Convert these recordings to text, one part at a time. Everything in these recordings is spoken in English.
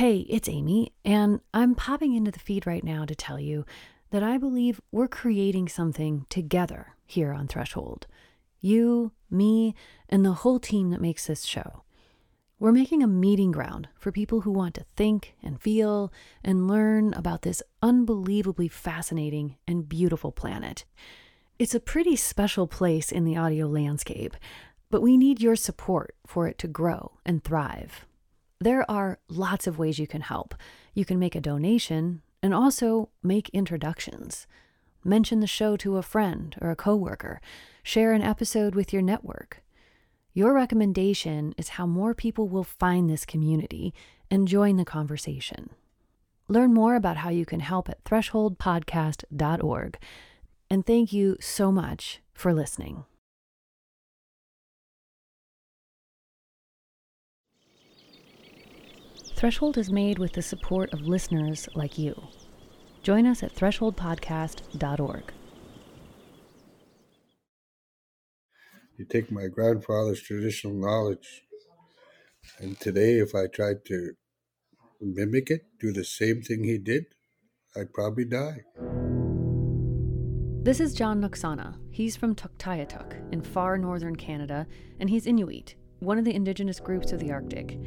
Hey, it's Amy, and I'm popping into the feed right now to tell you that I believe we're creating something together here on Threshold. You, me, and the whole team that makes this show. We're making a meeting ground for people who want to think and feel and learn about this unbelievably fascinating and beautiful planet. It's a pretty special place in the audio landscape, but we need your support for it to grow and thrive. There are lots of ways you can help. You can make a donation and also make introductions. Mention the show to a friend or a coworker. Share an episode with your network. Your recommendation is how more people will find this community and join the conversation. Learn more about how you can help at thresholdpodcast.org. And thank you so much for listening. Threshold is made with the support of listeners like you. Join us at thresholdpodcast.org. You take my grandfather's traditional knowledge, and today, if I tried to mimic it, do the same thing he did, I'd probably die. This is John Noksana. He's from Tuktoyaktuk in far northern Canada, and he's Inuit, one of the indigenous groups of the Arctic.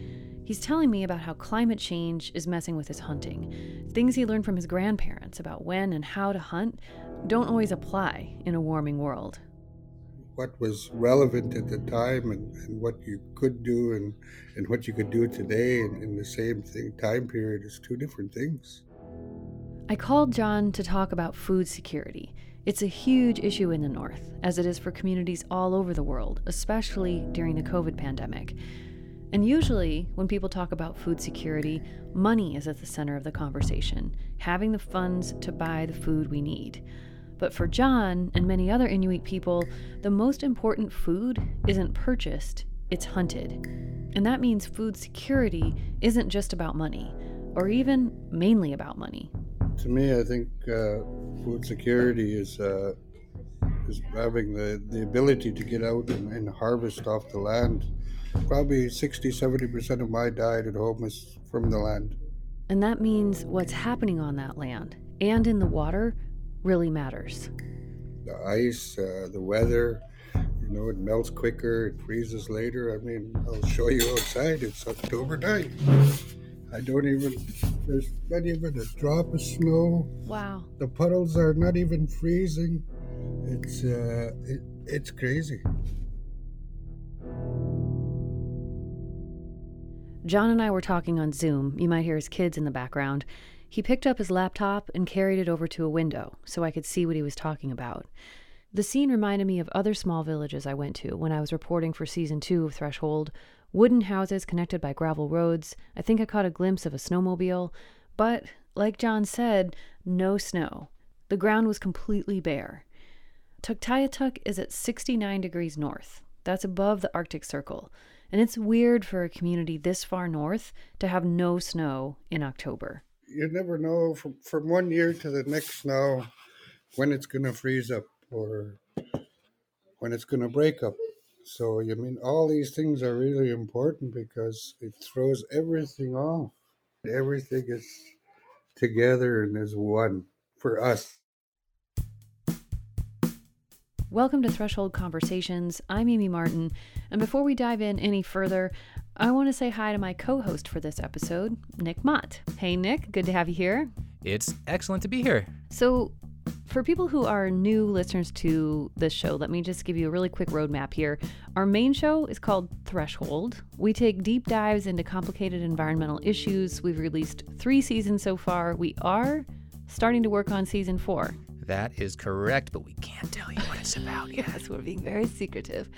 He's telling me about how climate change is messing with his hunting. Things he learned from his grandparents about when and how to hunt don't always apply in a warming world. What was relevant at the time and, and what you could do and, and what you could do today in, in the same thing time period is two different things. I called John to talk about food security. It's a huge issue in the North, as it is for communities all over the world, especially during the COVID pandemic. And usually, when people talk about food security, money is at the center of the conversation, having the funds to buy the food we need. But for John and many other Inuit people, the most important food isn't purchased, it's hunted. And that means food security isn't just about money, or even mainly about money. To me, I think uh, food security is uh, is having the, the ability to get out and, and harvest off the land Probably 60 70% of my diet at home is from the land. And that means what's happening on that land and in the water really matters. The ice, uh, the weather, you know, it melts quicker, it freezes later. I mean, I'll show you outside. It's October night. I don't even, there's not even a drop of snow. Wow. The puddles are not even freezing. It's, uh, it, it's crazy. John and I were talking on Zoom. You might hear his kids in the background. He picked up his laptop and carried it over to a window so I could see what he was talking about. The scene reminded me of other small villages I went to when I was reporting for season two of Threshold wooden houses connected by gravel roads. I think I caught a glimpse of a snowmobile. But, like John said, no snow. The ground was completely bare. Tuktoyaktuk is at 69 degrees north. That's above the Arctic Circle. And it's weird for a community this far north to have no snow in October. You never know from, from one year to the next now when it's going to freeze up or when it's going to break up. So, I mean, all these things are really important because it throws everything off. Everything is together and is one for us. Welcome to Threshold Conversations. I'm Amy Martin, and before we dive in any further, I want to say hi to my co host for this episode, Nick Mott. Hey, Nick, good to have you here. It's excellent to be here. So, for people who are new listeners to this show, let me just give you a really quick roadmap here. Our main show is called Threshold. We take deep dives into complicated environmental issues. We've released three seasons so far. We are starting to work on season four. That is correct, but we can't tell you what it's about yet. yes, we're being very secretive.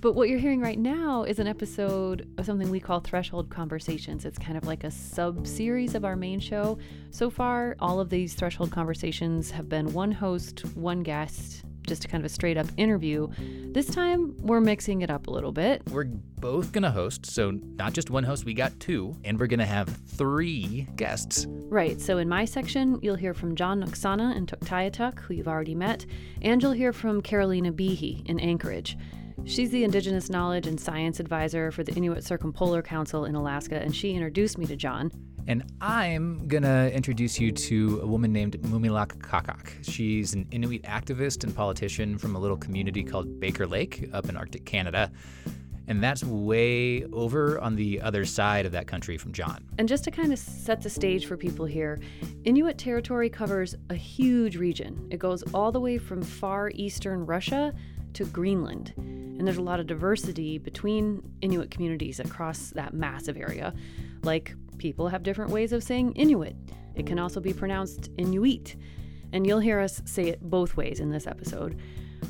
But what you're hearing right now is an episode of something we call Threshold Conversations. It's kind of like a sub series of our main show. So far, all of these Threshold Conversations have been one host, one guest, just a kind of a straight up interview. This time, we're mixing it up a little bit. We're both going to host, so not just one host, we got two, and we're going to have three guests. Right, so in my section, you'll hear from John Noksana in Tuktoyaktuk, who you've already met, and you'll hear from Carolina Behe in Anchorage. She's the Indigenous Knowledge and Science Advisor for the Inuit Circumpolar Council in Alaska, and she introduced me to John. And I'm gonna introduce you to a woman named Mumilaaq Qaqqaq. She's an Inuit activist and politician from a little community called Baker Lake up in Arctic Canada. And that's way over on the other side of that country from John. And just to kind of set the stage for people here, Inuit territory covers a huge region. It goes all the way from far eastern Russia to Greenland. And there's a lot of diversity between Inuit communities across that massive area. Like, people have different ways of saying Inuit. It can also be pronounced Inuit. And you'll hear us say it both ways in this episode.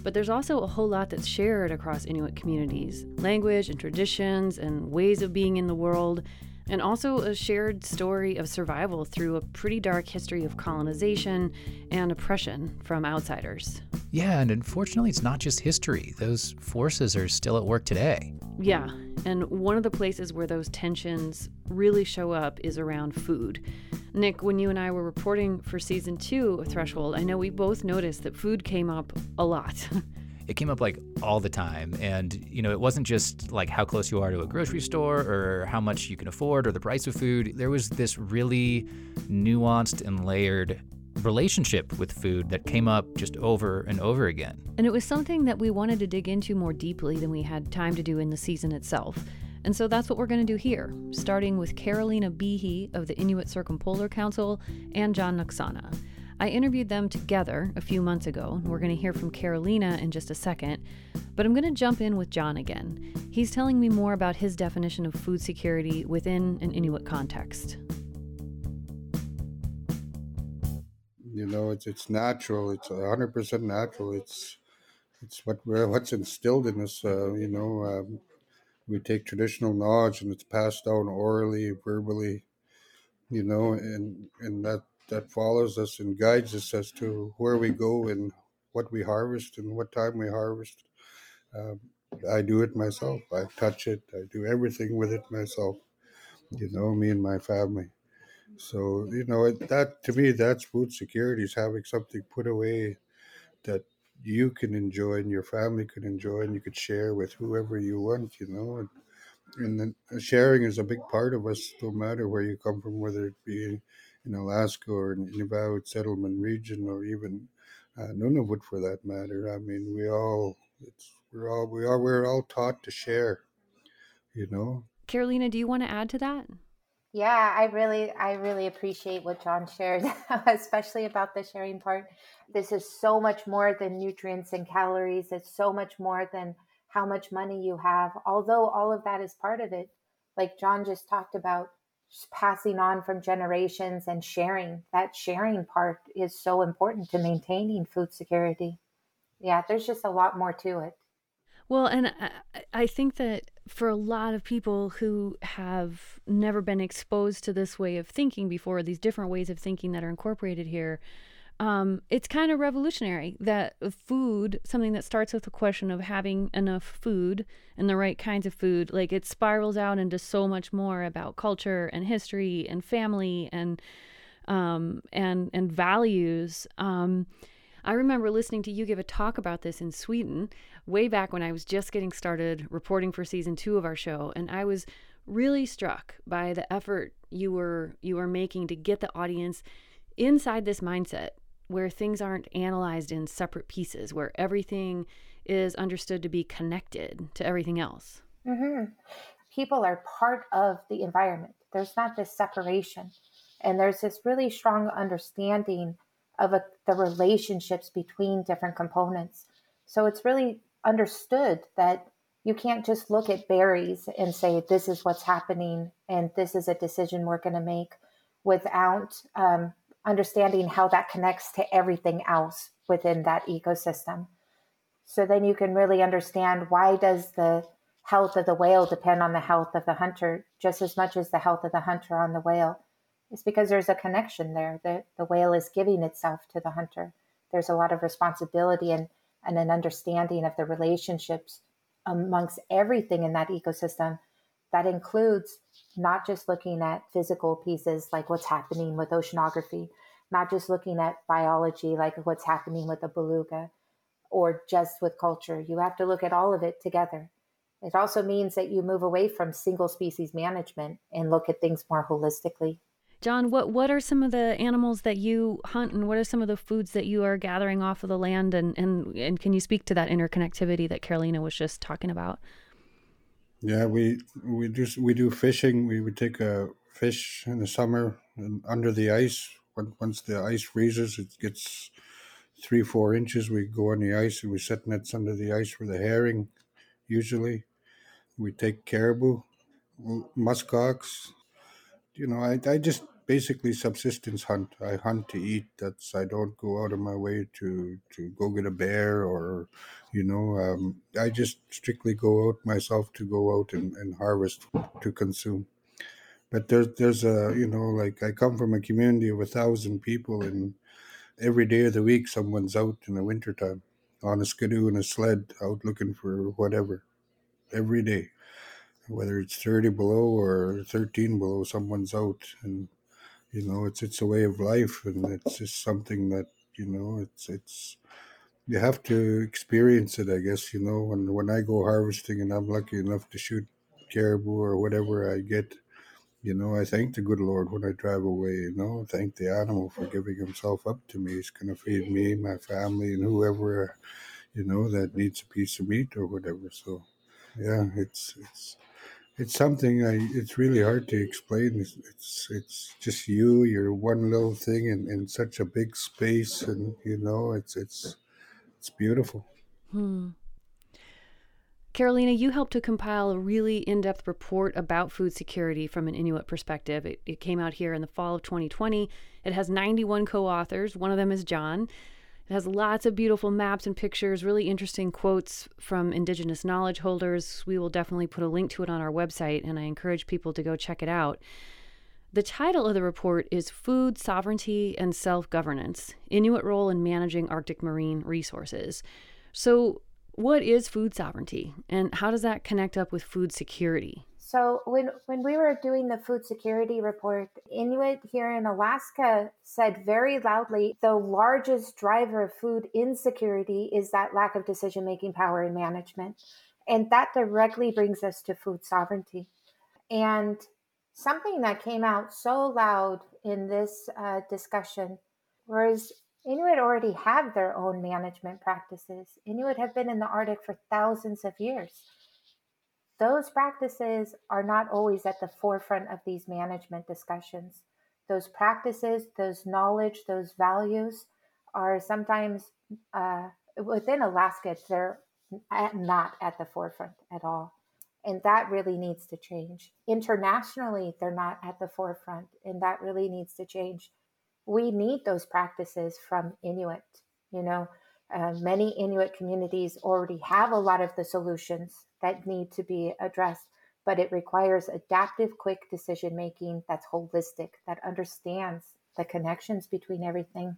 But there's also a whole lot that's shared across Inuit communities language and traditions and ways of being in the world, and also a shared story of survival through a pretty dark history of colonization and oppression from outsiders. Yeah, and unfortunately, it's not just history. Those forces are still at work today. Yeah, and one of the places where those tensions really show up is around food. Nick, when you and I were reporting for season two of Threshold, I know we both noticed that food came up a lot. it came up like all the time. And, you know, it wasn't just like how close you are to a grocery store or how much you can afford or the price of food. There was this really nuanced and layered relationship with food that came up just over and over again. And it was something that we wanted to dig into more deeply than we had time to do in the season itself. And so that's what we're going to do here, starting with Carolina Behe of the Inuit Circumpolar Council and John Noksana. I interviewed them together a few months ago. We're going to hear from Carolina in just a second, but I'm going to jump in with John again. He's telling me more about his definition of food security within an Inuit context. You know, it's it's natural. It's hundred percent natural. It's it's what what's instilled in us. Uh, you know, um, we take traditional knowledge and it's passed down orally, verbally, you know, and and that that follows us and guides us as to where we go and what we harvest and what time we harvest. Um, I do it myself. I touch it. I do everything with it myself. You know, me and my family. So you know that to me, that's food security is having something put away that you can enjoy and your family can enjoy and you could share with whoever you want, you know. And, and then sharing is a big part of us, no matter where you come from, whether it be in Alaska or in the Inuvialuit settlement region or even uh, Nunavut for that matter. I mean, we all it's we're all we are we're all taught to share, you know. Carolina, do you want to add to that? Yeah, I really, I really appreciate what John shared, especially about the sharing part. This is so much more than nutrients and calories. It's so much more than how much money you have. Although all of that is part of it, like John just talked about, just passing on from generations and sharing. That sharing part is so important to maintaining food security. Yeah, there's just a lot more to it. Well, and I, I think that for a lot of people who have never been exposed to this way of thinking before, these different ways of thinking that are incorporated here, um, it's kind of revolutionary that food, something that starts with the question of having enough food and the right kinds of food, like it spirals out into so much more about culture and history and family and um, and and values. Um, I remember listening to you give a talk about this in Sweden way back when I was just getting started reporting for season two of our show, and I was really struck by the effort you were you were making to get the audience inside this mindset where things aren't analyzed in separate pieces, where everything is understood to be connected to everything else. Mm-hmm. People are part of the environment. There's not this separation. And there's this really strong understanding of a, the relationships between different components. So it's really understood that you can't just look at berries and say, this is what's happening and this is a decision we're going to make without um, understanding how that connects to everything else within that ecosystem. So then you can really understand why does the health of the whale depend on the health of the hunter just as much as the health of the hunter on the whale. It's because there's a connection there. The, the whale is giving itself to the hunter. There's a lot of responsibility and and an understanding of the relationships amongst everything in that ecosystem that includes not just looking at physical pieces like what's happening with oceanography, not just looking at biology like what's happening with the beluga, or just with culture. You have to look at all of it together. It also means that you move away from single species management and look at things more holistically. John, what what are some of the animals that you hunt and what are some of the foods that you are gathering off of the land and and, and can you speak to that interconnectivity that Carolina was just talking about? Yeah, we we do we do fishing. We would take a fish in the summer and under the ice. When, once the ice freezes, it gets three four inches. We go on the ice and we set nets under the ice for the herring. Usually, we take caribou, muskox. You know, I I just basically subsistence hunt. I hunt to eat. That's I don't go out of my way to to go get a bear or, you know, um, I just strictly go out myself to go out and, and harvest to consume. But there's there's a you know like I come from a community of a thousand people and every day of the week someone's out in the wintertime on a skidoo and a sled out looking for whatever every day whether it's 30 below or 13 below someone's out and you know it's it's a way of life and it's just something that you know it's it's you have to experience it i guess you know when when i go harvesting and i'm lucky enough to shoot caribou or whatever i get you know i thank the good lord when i drive away you know thank the animal for giving himself up to me. He's going to feed me my family and whoever you know that needs a piece of meat or whatever. So yeah it's it's it's something I. It's really hard to explain. It's it's, it's just you. You're one little thing in, in such a big space, and you know it's it's it's beautiful. Hmm. Carolina, you helped to compile a really in depth report about food security from an Inuit perspective. It, it, came out here in the fall of 2020. It has 91 co authors. One of them is John. It has lots of beautiful maps and pictures, really interesting quotes from Indigenous knowledge holders. We will definitely put a link to it on our website, and I encourage people to go check it out. The title of the report is Food Sovereignty and Self Governance Inuit Role in Managing Arctic Marine Resources. So, what is food sovereignty, and how does that connect up with food security? So when when we were doing the food security report, Inuit here in Alaska said very loudly the largest driver of food insecurity is that lack of decision making power and management. And that directly brings us to food sovereignty. And something that came out so loud in this uh, discussion was Inuit already have their own management practices. Inuit have been in the Arctic for thousands of years those practices are not always at the forefront of these management discussions. Those practices, those knowledge, those values are sometimes uh, within Alaska, they're at, not at the forefront at all. And that really needs to change. Internationally, they're not at the forefront, and that really needs to change. We need those practices from Inuit. You know, uh, many Inuit communities already have a lot of the solutions that need to be addressed, but it requires adaptive, quick decision making that's holistic, that understands the connections between everything.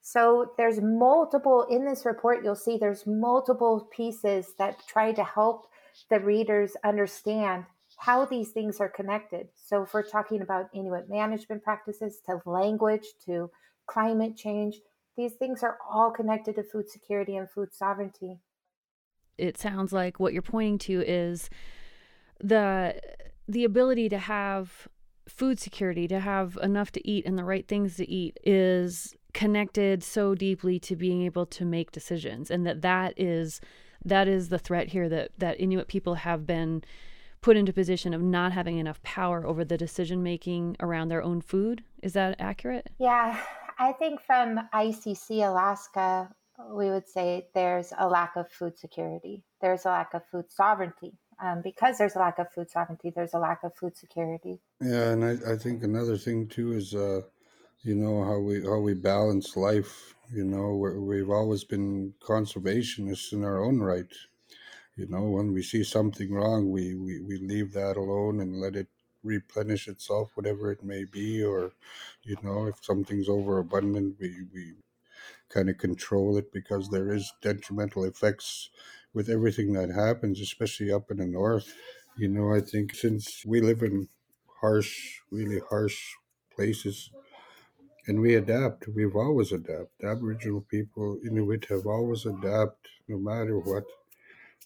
So there's multiple in this report, you'll see there's multiple pieces that try to help the readers understand how these things are connected. So if we're talking about Inuit management practices to language to climate change, these things are all connected to food security and food sovereignty it sounds like what you're pointing to is the the ability to have food security, to have enough to eat and the right things to eat is connected so deeply to being able to make decisions and that that is that is the threat here that that Inuit people have been put into position of not having enough power over the decision making around their own food. Is that accurate? Yeah, I think from ICC Alaska, we would say there's a lack of food security. There's a lack of food sovereignty. Um, because there's a lack of food sovereignty, there's a lack of food security. Yeah, and I, I think another thing too is, uh, you know, how we how we balance life. You know, we have always been conservationists in our own right. You know, when we see something wrong, we, we, we leave that alone and let it replenish itself, whatever it may be, or you know, if something's overabundant, we, we kind of control it because there is detrimental effects with everything that happens, especially up in the north. You know, I think since we live in harsh, really harsh places, and we adapt. We've always adapted. Aboriginal people, Inuit, have always adapted, no matter what.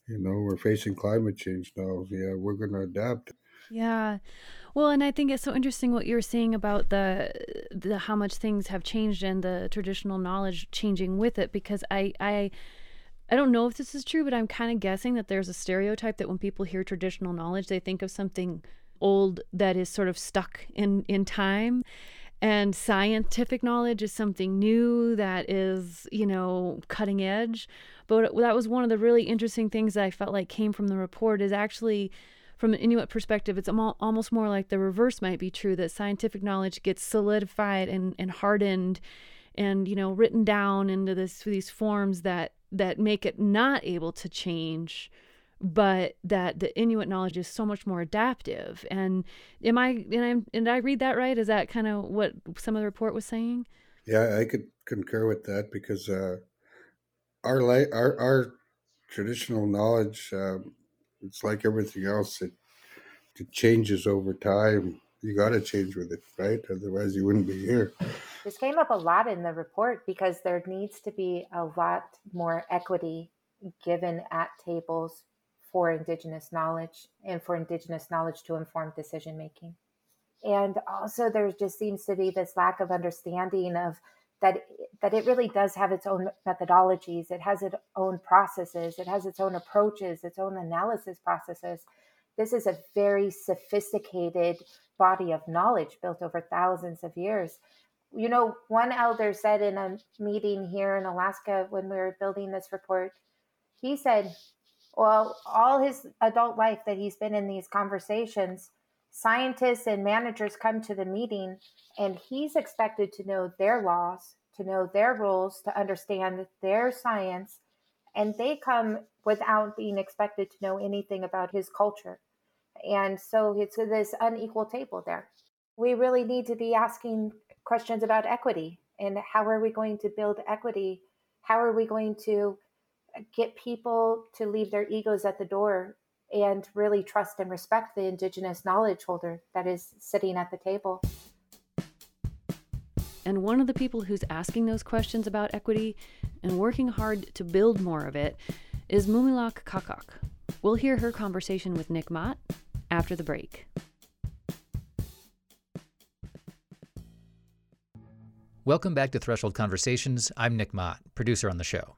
You know, we're facing climate change now. Yeah, we're going to adapt. Yeah. Well, and I think it's so interesting what you're saying about the the how much things have changed and the traditional knowledge changing with it because I I I don't know if this is true, but I'm kind of guessing that there's a stereotype that when people hear traditional knowledge, they think of something old that is sort of stuck in in time. And scientific knowledge is something new that is you know cutting edge. But that was one of the really interesting things that i felt like came from the report is actually from an inuit perspective it's almost more like the reverse might be true that scientific knowledge gets solidified and, and hardened and you know written down into this these forms that that make it not able to change but that the Inuit knowledge is so much more adaptive. And am I and I'm and I read that right? Is that kind of what some of the report was saying? Yeah, I could concur with that because uh, our our our traditional knowledge, um, it's like everything else. It it changes over time. You got to change with it, right? Otherwise, you wouldn't be here. This came up a lot in the report because there needs to be a lot more equity given at tables for Indigenous knowledge and for Indigenous knowledge to inform decision making. And also, there just seems to be this lack of understanding of that that it really does have its own methodologies, it has its own processes, it has its own approaches, its own analysis processes. This is a very sophisticated body of knowledge built over thousands of years. You know, one elder said in a meeting here in Alaska when we were building this report, he said, well, all his adult life that he's been in these conversations, scientists and managers come to the meeting and he's expected to know their laws, to know their rules, to understand their science, and they come without being expected to know anything about his culture. And so it's this unequal table there. We really need to be asking questions about equity and how are we going to build equity? How are we going to get people to leave their egos at the door and really trust and respect the indigenous knowledge holder that is sitting at the table. And one of the people who's asking those questions about equity and working hard to build more of it is Mumilaaq Qaqqaq. We'll hear her conversation with Nick Mott after the break. Welcome back to Threshold Conversations. I'm Nick Mott, producer on the show.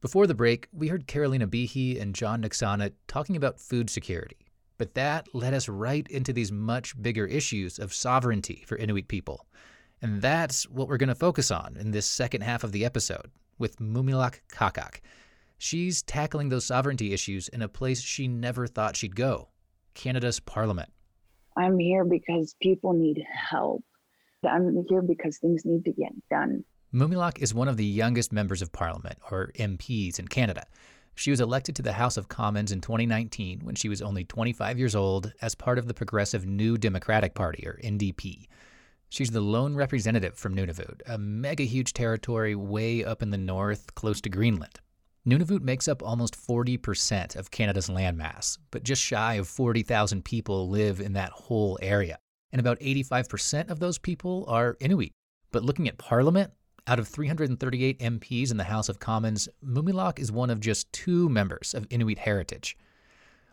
Before the break, we heard Carolina Behe and John Noksana talking about food security. But that led us right into these much bigger issues of sovereignty for Inuit people. And that's what we're going to focus on in this second half of the episode with Mumilaaq Qaqqaq. She's tackling those sovereignty issues in a place she never thought she'd go Canada's Parliament. I'm here because people need help. I'm here because things need to get done. Mumilaaq is one of the youngest members of parliament, or MPs, in Canada. She was elected to the House of Commons in 2019 when she was only 25 years old as part of the Progressive New Democratic Party, or NDP. She's the lone representative from Nunavut, a mega huge territory way up in the north, close to Greenland. Nunavut makes up almost 40% of Canada's landmass, but just shy of 40,000 people live in that whole area. And about 85% of those people are Inuit. But looking at parliament, out of 338 MPs in the House of Commons, Mumilaaq is one of just two members of Inuit heritage.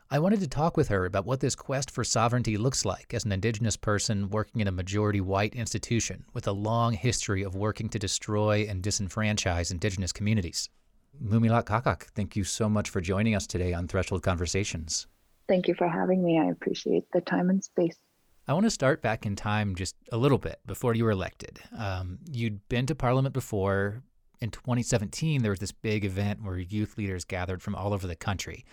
I wanted to talk with her about what this quest for sovereignty looks like as an Indigenous person working in a majority white institution with a long history of working to destroy and disenfranchise Indigenous communities. Mumilaaq Qaqqaq, thank you so much for joining us today on Threshold Conversations. Thank you for having me. I appreciate the time and space. I want to start back in time just a little bit before you were elected. Um, you'd been to Parliament before. In 2017, there was this big event where youth leaders gathered from all over the country.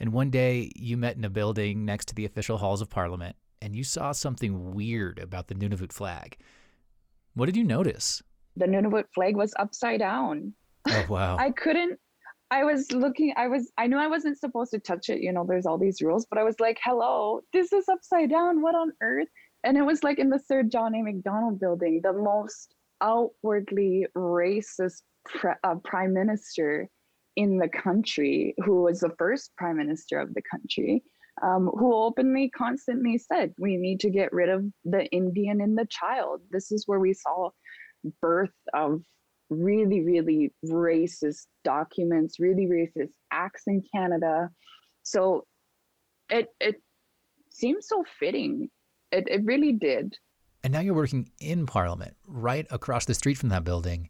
And one day, you met in a building next to the official halls of Parliament, and you saw something weird about the Nunavut flag. What did you notice? The Nunavut flag was upside down. Oh, wow. I couldn't I was looking, I was, I knew I wasn't supposed to touch it. You know, there's all these rules, but I was like, hello, this is upside down. What on earth? And it was like in the third John A. Macdonald building, the most outwardly racist pre- uh, prime minister in the country, who was the first prime minister of the country, um, who openly, constantly said, we need to get rid of the Indian in the child. This is where we saw birth of really, really racist documents, really racist acts in Canada. So it it seems so fitting. It it really did. And now you're working in Parliament, right across the street from that building.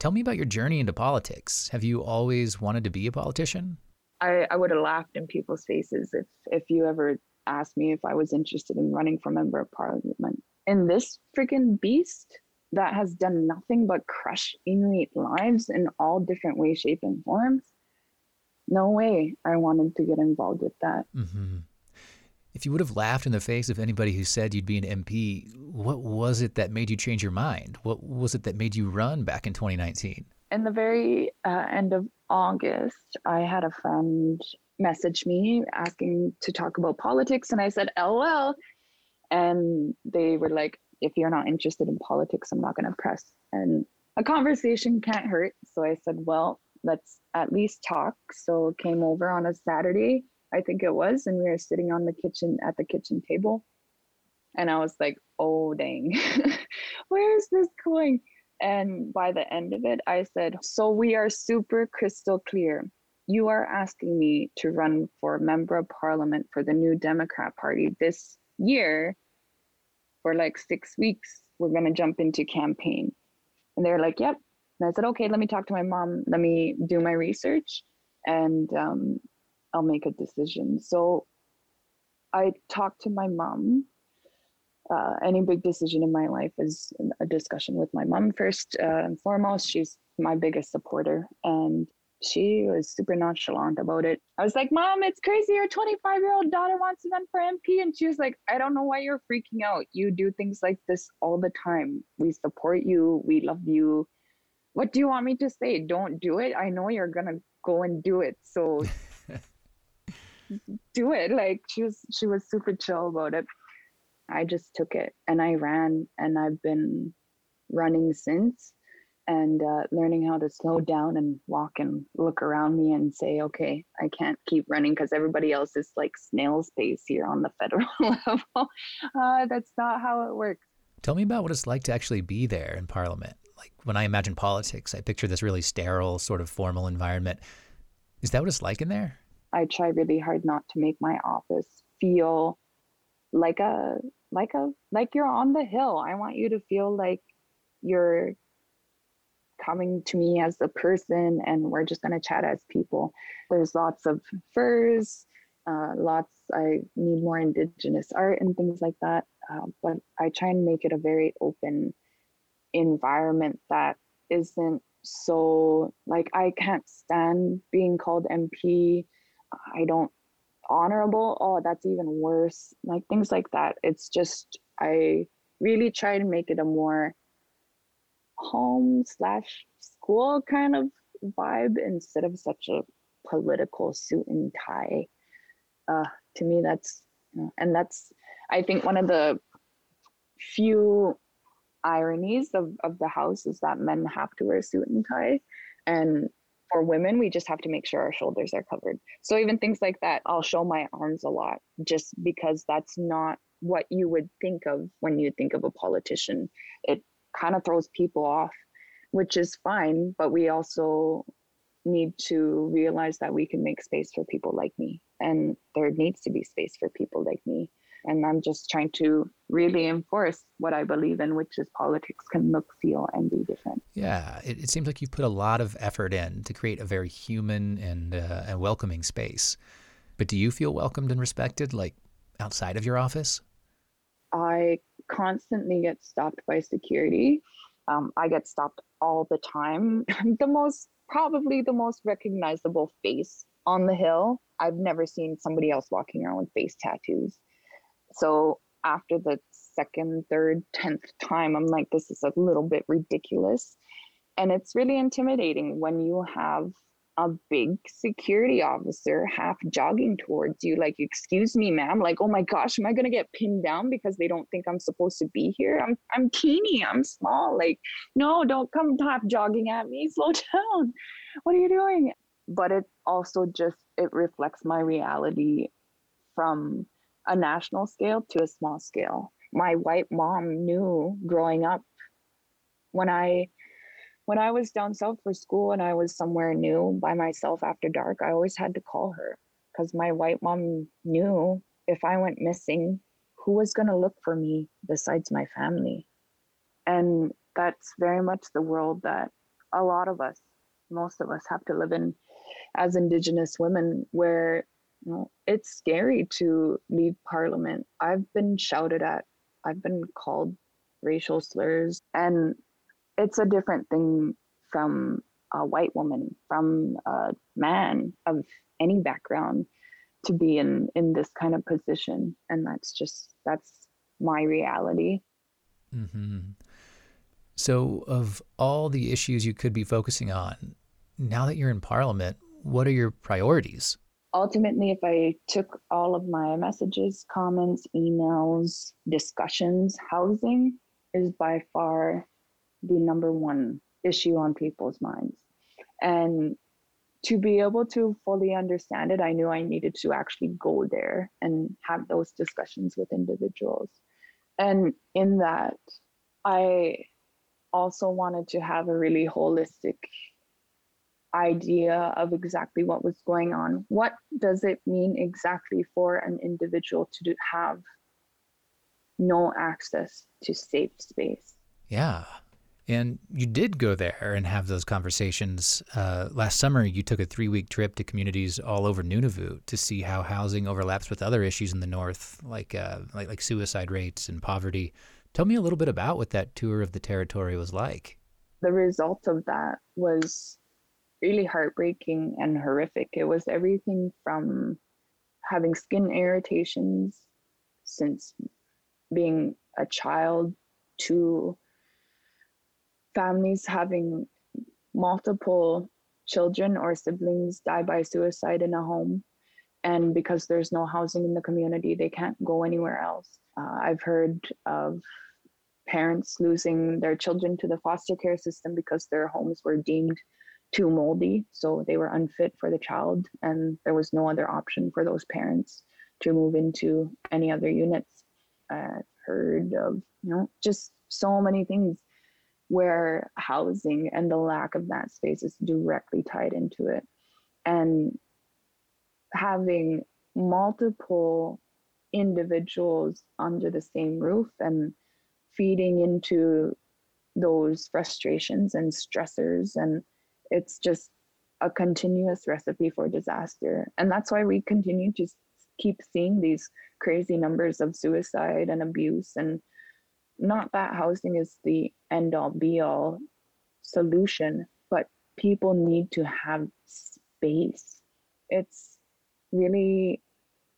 Tell me about your journey into politics. Have you always wanted to be a politician? I, I would have laughed in people's faces if if you ever asked me if I was interested in running for member of parliament. In this freaking beast that has done nothing but crush Inuit lives in all different ways, shape, and forms. No way I wanted to get involved with that. Mm-hmm. If you would have laughed in the face of anybody who said you'd be an MP, what was it that made you change your mind? What was it that made you run back in 2019? In the very uh, end of August, I had a friend message me asking to talk about politics, and I said, LOL. And they were like, if you're not interested in politics, I'm not going to press. And a conversation can't hurt. So I said, well, let's at least talk. So came over on a Saturday, I think it was, and we were sitting on the kitchen at the kitchen table. And I was like, oh, dang, where is this going? And by the end of it, I said, so we are super crystal clear. You are asking me to run for member of parliament for the new Democrat Party this year for like six weeks. We're going to jump into campaign. And they're like, yep. And I said, okay, let me talk to my mom. Let me do my research and um, I'll make a decision. So I talked to my mom. Uh, any big decision in my life is a discussion with my mom first uh, and foremost. She's my biggest supporter. And she was super nonchalant about it. I was like, Mom, it's crazy. Your 25 year old daughter wants to run for MP. And she was like, I don't know why you're freaking out. You do things like this all the time. We support you. We love you. What do you want me to say? Don't do it. I know you're going to go and do it. So do it. Like she was, she was super chill about it. I just took it and I ran and I've been running since and uh, learning how to slow down and walk and look around me and say, okay, I can't keep running because everybody else is like snail's pace here on the federal level. Uh, that's not how it works. Tell me about what it's like to actually be there in Parliament. Like when I imagine politics, I picture this really sterile, sort of formal environment. Is that what it's like in there? I try really hard not to make my office feel like a like a like you're on the hill. I want you to feel like you're coming to me as a person and we're just going to chat as people. There's lots of furs, uh, lots, I need more indigenous art and things like that. Uh, but I try and make it a very open environment that isn't so like I can't stand being called MP. I don't honorable. Oh, that's even worse. Like things like that. It's just, I really try to make it a more home slash school kind of vibe instead of such a political suit and tie. Uh, to me, that's and that's I think one of the few ironies of, of the house is that men have to wear suit and tie, and for women, we just have to make sure our shoulders are covered. So even things like that, I'll show my arms a lot just because that's not what you would think of when you think of a politician. It kind of throws people off, which is fine. But we also need to realize that we can make space for people like me. And there needs to be space for people like me. And I'm just trying to really enforce what I believe in, which is politics can look, feel, and be different. Yeah, it, it seems like you've put a lot of effort in to create a very human and, uh, and welcoming space. But do you feel welcomed and respected, like outside of your office? I constantly get stopped by security. Um, I get stopped all the time. the most, probably the most recognizable face on the hill. I've never seen somebody else walking around with face tattoos. So after the second, third, tenth time, I'm like, this is a little bit ridiculous. And it's really intimidating when you have a big security officer half jogging towards you like excuse me ma'am like oh my gosh am i to get pinned down because they don't think i'm supposed to be here? I'm i'm teeny i'm small like no don't come half jogging at me slow down. What are you doing? But it also just it reflects my reality from a national scale to a small scale. My white mom knew growing up when I when I was down south for school and I was somewhere new by myself after dark, I always had to call her because my white mom knew if I went missing, who was going to look for me besides my family? And that's very much the world that a lot of us, most of us, have to live in as Indigenous women, where you know, it's scary to leave Parliament. I've been shouted at, I've been called racial slurs, and it's a different thing from a white woman, from a man of any background to be in in this kind of position. And that's just that's my reality. Mm-hmm. so of all the issues you could be focusing on now that you're in parliament what are your priorities? Ultimately if i took all of my messages comments emails discussions housing is by far the number one issue on people's minds. And to be able to fully understand it, I knew I needed to actually go there and have those discussions with individuals. And in that, I also wanted to have a really holistic idea of exactly what was going on. What does it mean exactly for an individual to have no access to safe space? Yeah. And you did go there and have those conversations. Uh, last summer, you took a three week trip to communities all over Nunavut to see how housing overlaps with other issues in the north, like, uh, like, like suicide rates and poverty. Tell me a little bit about what that tour of the territory was like. The result of that was really heartbreaking and horrific. It was everything from having skin irritations since being a child to families having multiple children or siblings die by suicide in a home and because there's no housing in the community they can't go anywhere else. Uh, i've heard of parents losing their children to the foster care system because their homes were deemed too moldy so they were unfit for the child and there was no other option for those parents to move into any other units. I've heard of you know just so many things where housing and the lack of that space is directly tied into it. And having multiple individuals under the same roof and feeding into those frustrations and stressors and it's just a continuous recipe for disaster and that's why we continue to keep seeing these crazy numbers of suicide and abuse and not that housing is the end all be all solution, but people need to have space. It's really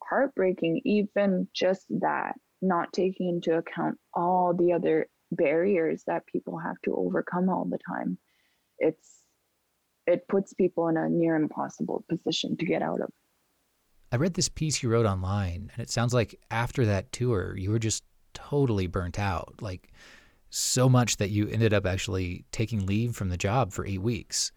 heartbreaking, even just that, not taking into account all the other barriers that people have to overcome all the time. It's it puts people in a near impossible position to get out of. I read this piece you wrote online, and it sounds like after that tour, you were just totally burnt out, like so much that you ended up actually taking leave from the job for eight weeks.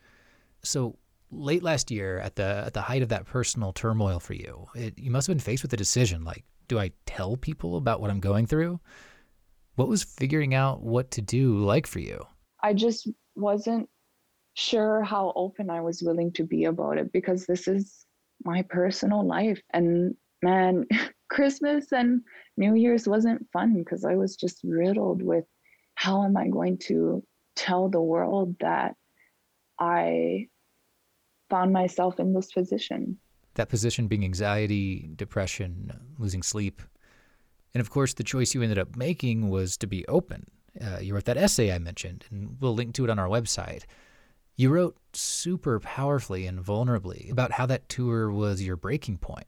So late last year, at the at the height of that personal turmoil for you, it, you must have been faced with a decision like, do I tell people about what I'm going through? What was figuring out what to do like for you? I just wasn't sure how open I was willing to be about it because this is my personal life. And man, Christmas and New Year's wasn't fun because I was just riddled with how am I going to tell the world that I found myself in this position? That position being anxiety, depression, losing sleep. And of course, the choice you ended up making was to be open. Uh, you wrote that essay I mentioned, and we'll link to it on our website. You wrote super powerfully and vulnerably about how that tour was your breaking point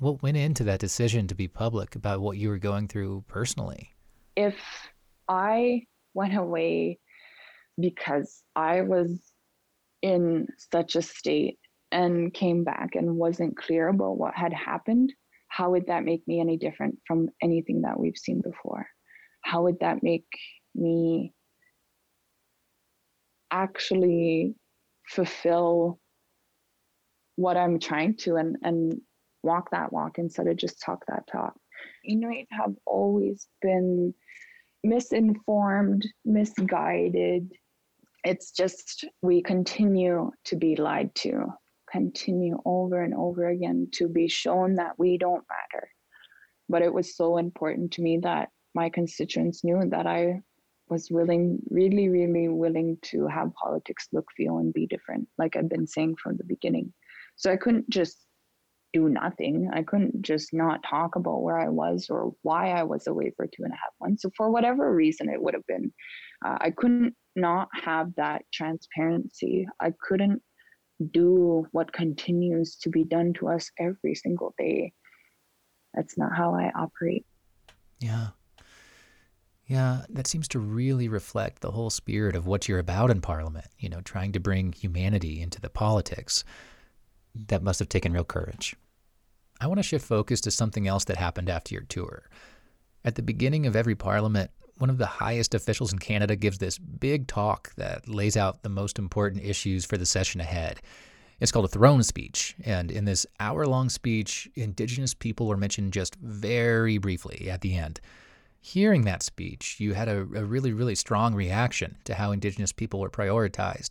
what went into that decision to be public about what you were going through personally? If I went away because I was in such a state and came back and wasn't clear about what had happened, how would that make me any different from anything that we've seen before? How would that make me actually fulfill what I'm trying to and and walk that walk instead of just talk that talk. Inuit have always been misinformed, misguided. It's just we continue to be lied to, continue over and over again to be shown that we don't matter. But it was so important to me that my constituents knew that I was willing, really, really willing to have politics look, feel, and be different, like I've been saying from the beginning. So I couldn't just do nothing. I couldn't just not talk about where I was or why I was away for two and a half months. So for whatever reason it would have been, uh, I couldn't not have that transparency. I couldn't do what continues to be done to us every single day. That's not how I operate. Yeah. Yeah, that seems to really reflect the whole spirit of what you're about in Parliament, you know, trying to bring humanity into the politics. That must have taken real courage. I want to shift focus to something else that happened after your tour. At the beginning of every Parliament, one of the highest officials in Canada gives this big talk that lays out the most important issues for the session ahead. It's called a throne speech, and in this hour long speech, Indigenous people were mentioned just very briefly at the end hearing that speech, you had a, a really, really strong reaction to how Indigenous people were prioritized.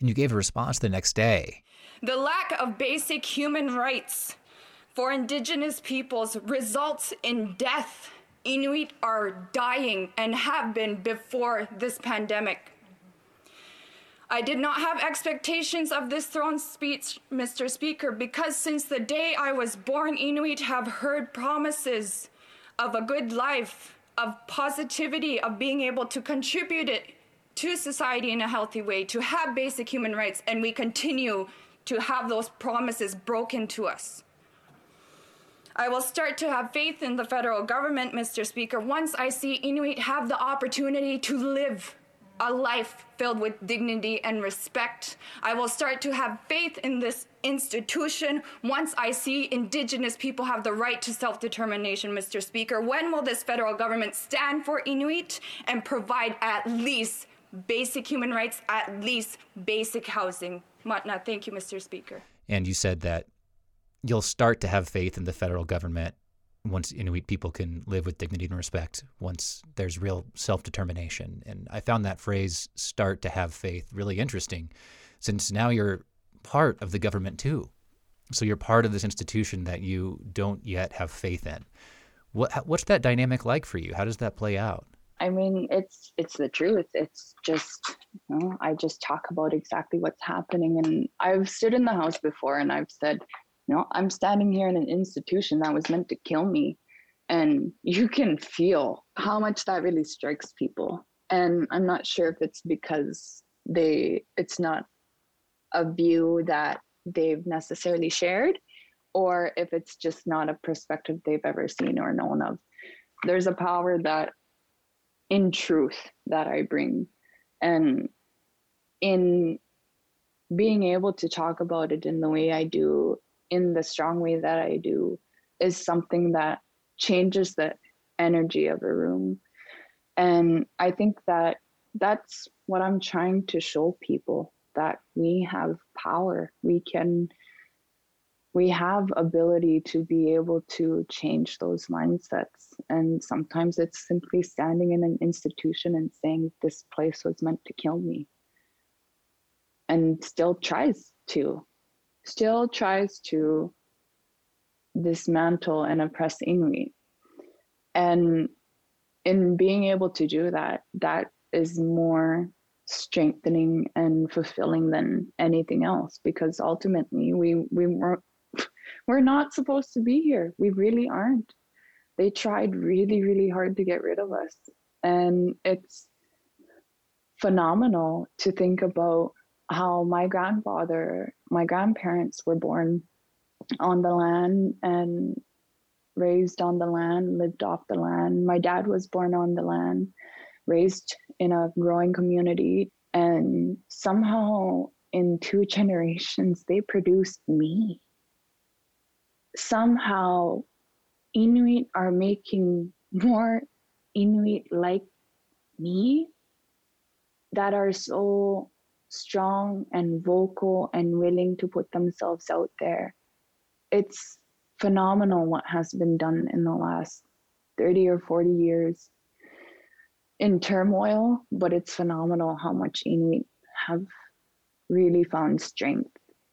And you gave a response the next day. The lack of basic human rights for Indigenous peoples results in death. Inuit are dying and have been before this pandemic. I did not have expectations of this throne speech, Mr. Speaker, because since the day I was born, Inuit have heard promises of a good life, of positivity, of being able to contribute it to society in a healthy way, to have basic human rights, and we continue to have those promises broken to us. I will start to have faith in the federal government, Mr. Speaker, once I see Inuit have the opportunity to live a life filled with dignity and respect. I will start to have faith in this institution once I see Indigenous people have the right to self determination, Mr. Speaker. When will this federal government stand for Inuit and provide at least basic human rights, at least basic housing? Matna, thank you, Mr. Speaker. And you said that you'll start to have faith in the federal government once Inuit people can live with dignity and respect, once there's real self determination. And I found that phrase, start to have faith, really interesting, since now you're part of the government too. So you're part of this institution that you don't yet have faith in. What, what's that dynamic like for you? How does that play out? I mean, it's it's the truth. It's just you know, I just talk about exactly what's happening, and I've stood in the house before, and I've said, you know, I'm standing here in an institution that was meant to kill me. And you can feel how much that really strikes people. And I'm not sure if it's because they, it's not a view that they've necessarily shared, or if it's just not a perspective they've ever seen or known of. There's a power that, in truth, that I bring. And in being able to talk about it in the way I do in the strong way that I do is something that changes the energy of a room. And I think that that's what I'm trying to show people that we have power. We can we have ability to be able to change those mindsets and sometimes it's simply standing in an institution and saying this place was meant to kill me and still tries to still tries to dismantle and oppress Inuit. And in being able to do that, that is more strengthening and fulfilling than anything else because ultimately we we weren't we're not supposed to be here. We really aren't. They tried really, really hard to get rid of us. And it's phenomenal to think about how my grandfather, my grandparents were born on the land and raised on the land, lived off the land. My dad was born on the land, raised in a growing community, and somehow in two generations, they produced me. Somehow, Inuit are making more Inuit like me that are so strong and vocal and willing to put themselves out there. It's phenomenal what has been done in the last 30 or 40 years. in turmoil, but it's phenomenal how much Inuit have really found strength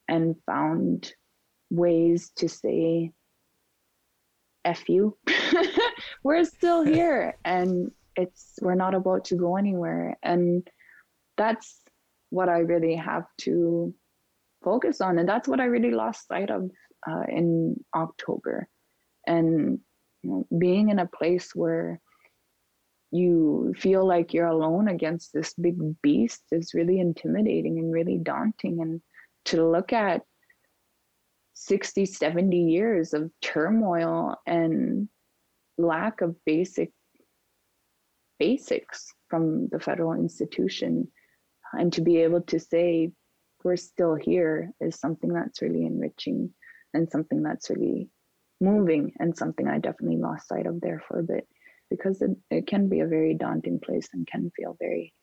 and found ways to say F you. we're still here and it's we're not about to go anywhere. And that's what I really have to focus on. And that's what I really lost sight of uh, in October. And you know, being in a place where you feel like you're alone against this big beast is really intimidating and really daunting. And to look at 60, 70 years of turmoil and lack of basic basics from the federal institution and to be able to say we're still here is something that's really enriching and something that's really moving and something I definitely lost sight of there for a bit because it, it can be a very daunting place and can feel very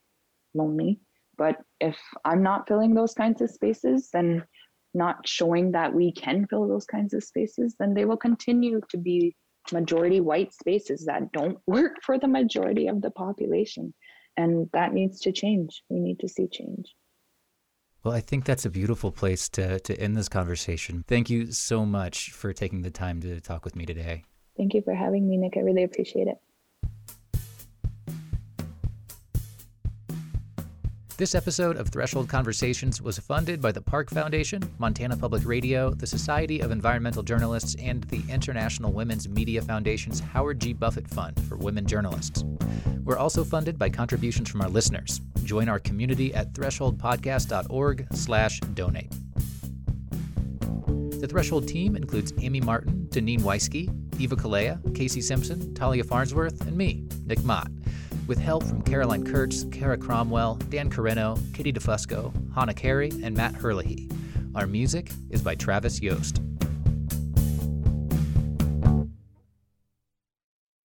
lonely. But if I'm not filling those kinds of spaces, then not showing that we can fill those kinds of spaces, then they will continue to be majority white spaces that don't work for the majority of the population. And that needs to change. We need to see change. Well, I think that's a beautiful place to, to end this conversation. Thank you so much for taking the time to talk with me today. Thank you for having me, Nick. I really appreciate it. This episode of Threshold Conversations was funded by the Park Foundation, Montana Public Radio, the Society of Environmental Journalists, and the International Women's Media Foundation's Howard G. Buffett Fund for Women Journalists. We're also funded by contributions from our listeners. Join our community at thresholdpodcast.org/donate. The Threshold team includes Amy Martin, Deneen Weisky, Eva Kalea, Casey Simpson, Talia Farnsworth, and me, Nick Mott with help from Caroline Kurtz, Kara Cromwell, Dan Carreno, Kitty DeFusco, Hannah Carey, and Matt Herlihy. Our music is by Travis Yost.